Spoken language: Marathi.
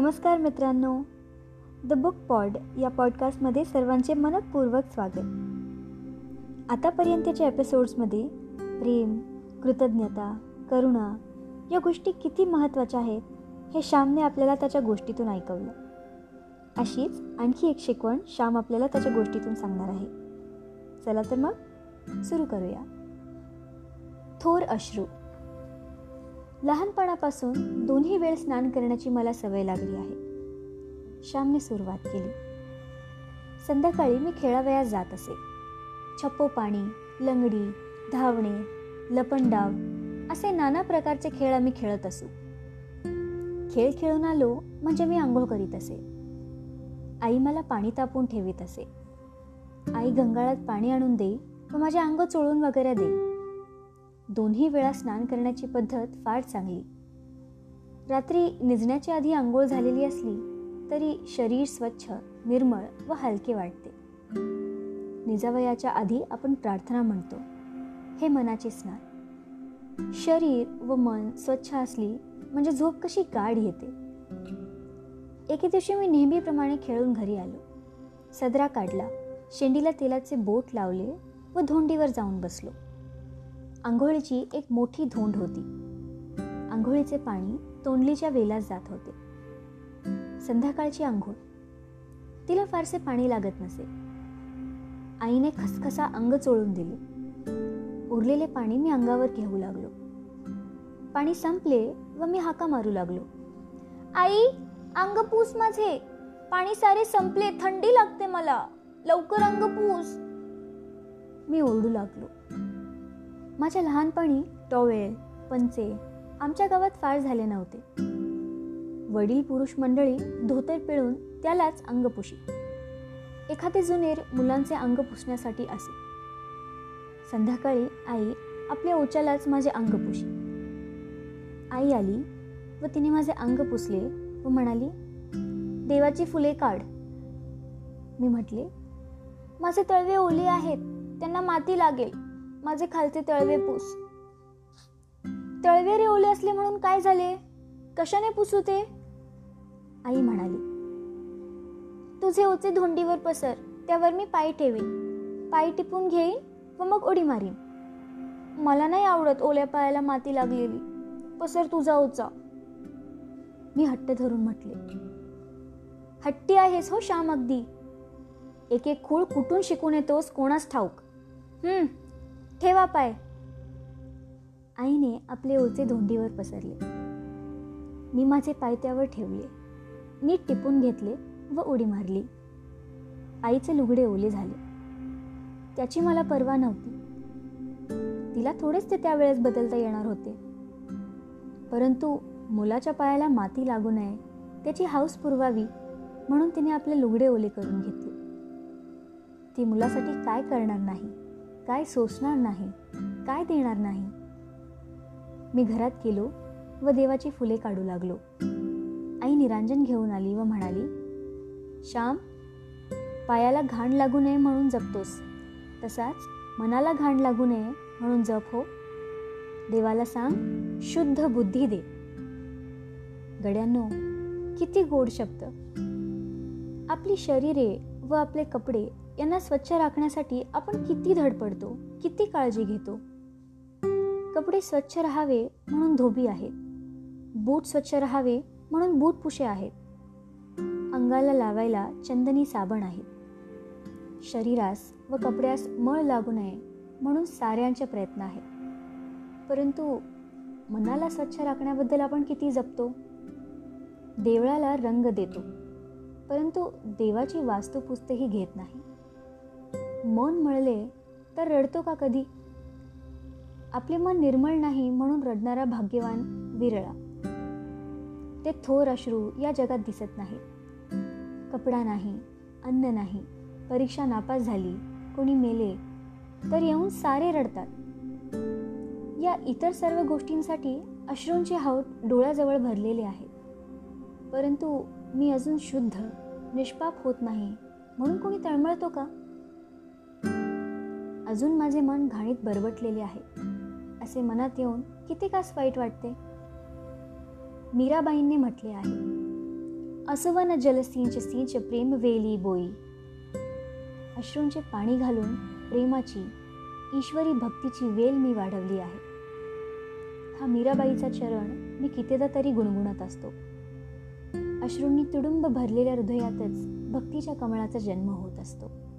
नमस्कार मित्रांनो. द बुक पॉड या पॉडकास्टमध्ये सर्वांचे मनपूर्वक स्वागत. आतापर्यंतच्या एपिसोड्समध्ये प्रेम कृतज्ञता करुणा या गोष्टी किती महत्त्वाच्या आहेत हे श्यामने आपल्याला त्याच्या गोष्टीतून ऐकवलं. अशीच आणखी एक शिकवण श्याम आपल्याला त्याच्या गोष्टीतून सांगणार आहे. चला तर मग सुरू करूया. थोर अश्रू. लहानपणापासून दोन्ही वेळ स्नान करण्याची मला सवय लागली आहे. श्यामने सुरुवात केली. संध्याकाळी मी खेळावयास जात असे. छप्पो पाणी लंगडी धावणे लपंडाव असे नाना प्रकारचे खेळ आम्ही खेळत असू. खेळ खेळून आलो म्हणजे मी आंघोळ करीत असे. आई मला पाणी तापून ठेवीत असे. आई गंगाळात पाणी आणून दे व माझे अंग चोळून वगैरे दे. दोन्ही वेळा स्नान करण्याची पद्धत फार चांगली. रात्री निजण्याच्या आधी आंघोळ झालेली असली तरी शरीर स्वच्छ निर्मळ व हलके वाटते. निजावयाच्या आधी आपण प्रार्थना म्हणतो हे मनाचे स्नान. शरीर व मन स्वच्छ असली म्हणजे झोप कशी गाढ येते? एके दिवशी मी नेहमीप्रमाणे खेळून घरी आलो. सदरा काढला शेंडीला तेलाचे बोट लावले व धोंडीवर जाऊन बसलो. आंघोळीची एक मोठी धोंड होती. आंघोळीचे पाणी तोंडलीच्या वेलात जात होते. संध्याकाळची आंघोळ. तिला फारसे पाणी लागत नसे. आईने खसखसा अंग चोळून दिले. उरलेले पाणी मी अंगावर घेऊ लागलो. पाणी संपले व मी हाका मारू लागलो. आई अंग पूस माझे. पाणी सारे संपले थंडी लागते मला. लवकर अंग पूस. मी ओरडू लागलो. माझ्या लहानपणी टॉवेल पंचे आमच्या गावात फार झाले नव्हते. वडील पुरुष मंडळी धोतर पिळून त्यालाच अंग पुशी. एखादे जुनेर मुलांचे अंग पुसण्यासाठी असे. संध्याकाळी आई आपल्या ओच्यालाच माझे अंग पुशी. आई आली व तिने माझे अंग पुसले व म्हणाली देवाची फुले काढ. मी म्हटले माझे तळवे ओले आहेत त्यांना माती लागेल. माझे खालचे तळवे पूस. तळवे रे ओले असले म्हणून काय झाले? कशाने पुसू ते आई म्हणाली तुझे ओचे धोंडीवर पसर त्यावर मी पाय ठेवीन. पाय टिपून घेईन व मग उडी मारीन. मला नाही आवडत ओल्या पायाला माती लागलेली. पसर तुझा ओचा मी हट्ट धरून म्हटले हट्टी आहेस हो श्याम अगदी. एक एक खूळ कुठून शिकून येतोस कोणास ठाऊक? हम्म ठेवा पाय. आईने आपले ओचे धोंडीवर पसरले. मी माझे पाय त्यावर ठेवले. नीट टिपून घेतले व उडी मारली. आईचे लुगडे ओले झाले. त्याची मला पर्वा नव्हती. तिला थोडेच ते त्यावेळेस बदलता येणार होते. परंतु मुलाच्या पायाला माती लागू नये त्याची हाऊस पुरवावी म्हणून तिने आपले लुगडे ओले करून घेतले. ती मुलासाठी काय करणार नाही? काय सोसणार नाही काय देणार नाही. मी घरात गेलो व देवाची फुले काढू लागलो. आई निरांजन घेऊन आली व म्हणाली श्याम पायाला घाण लागू नये म्हणून जपतोस. तसाच मनाला घाण लागू नये म्हणून जप हो. देवाला सांग शुद्ध बुद्धी दे. गड्यांनो किती गोड शब्द. आपली शरीरे व आपले कपडे यांना स्वच्छ राखण्यासाठी आपण किती धडपडतो किती काळजी घेतो? कपडे स्वच्छ राहावे म्हणून धोबी आहेत. बूट स्वच्छ राहावे म्हणून बूट पुशे आहेत. अंगाला लावायला चंदनी साबण आहेत. शरीरास व कपड्यास मळ लागू नये म्हणून साऱ्यांचे प्रयत्न आहेत. परंतु मनाला स्वच्छ राखण्याबद्दल आपण किती जपतो? देवळाला रंग देतो. परंतु देवाची वास्तुपुस्तही घेत नाही. मन मळले तर रडतो का कधी? आपले मन निर्मळ नाही म्हणून रडणारा भाग्यवान विरळा. ते थोर अश्रू या जगात दिसत नाही कपडा नाही अन्न नाही परीक्षा नापास झाली कोणी मेले तर येऊन सारे रडतात. या इतर सर्व गोष्टींसाठी अश्रूंचे हाऊट डोळ्याजवळ भरलेले आहेत. परंतु मी अजून शुद्ध निष्पाप होत नाही म्हणून कोणी तळमळतो का? अजून माझे मन घाणीत बरबटलेले आहे. असे मनात येऊन किती कास वाईट वाटते? मीराबाईंनी म्हटले आहे असवन जलसिंच सिंच प्रेम वेली बोई. अश्रूंचे पाणी घालून प्रेमाची ईश्वरी भक्तीची वेल मी वाढवली आहे. हा मीराबाईचा चरण मी कितीदा तरी गुणगुणत असतो. अश्रूंनी तुडुंब भरलेल्या हृदयातच भक्तीच्या कमळाचा जन्म होत असतो.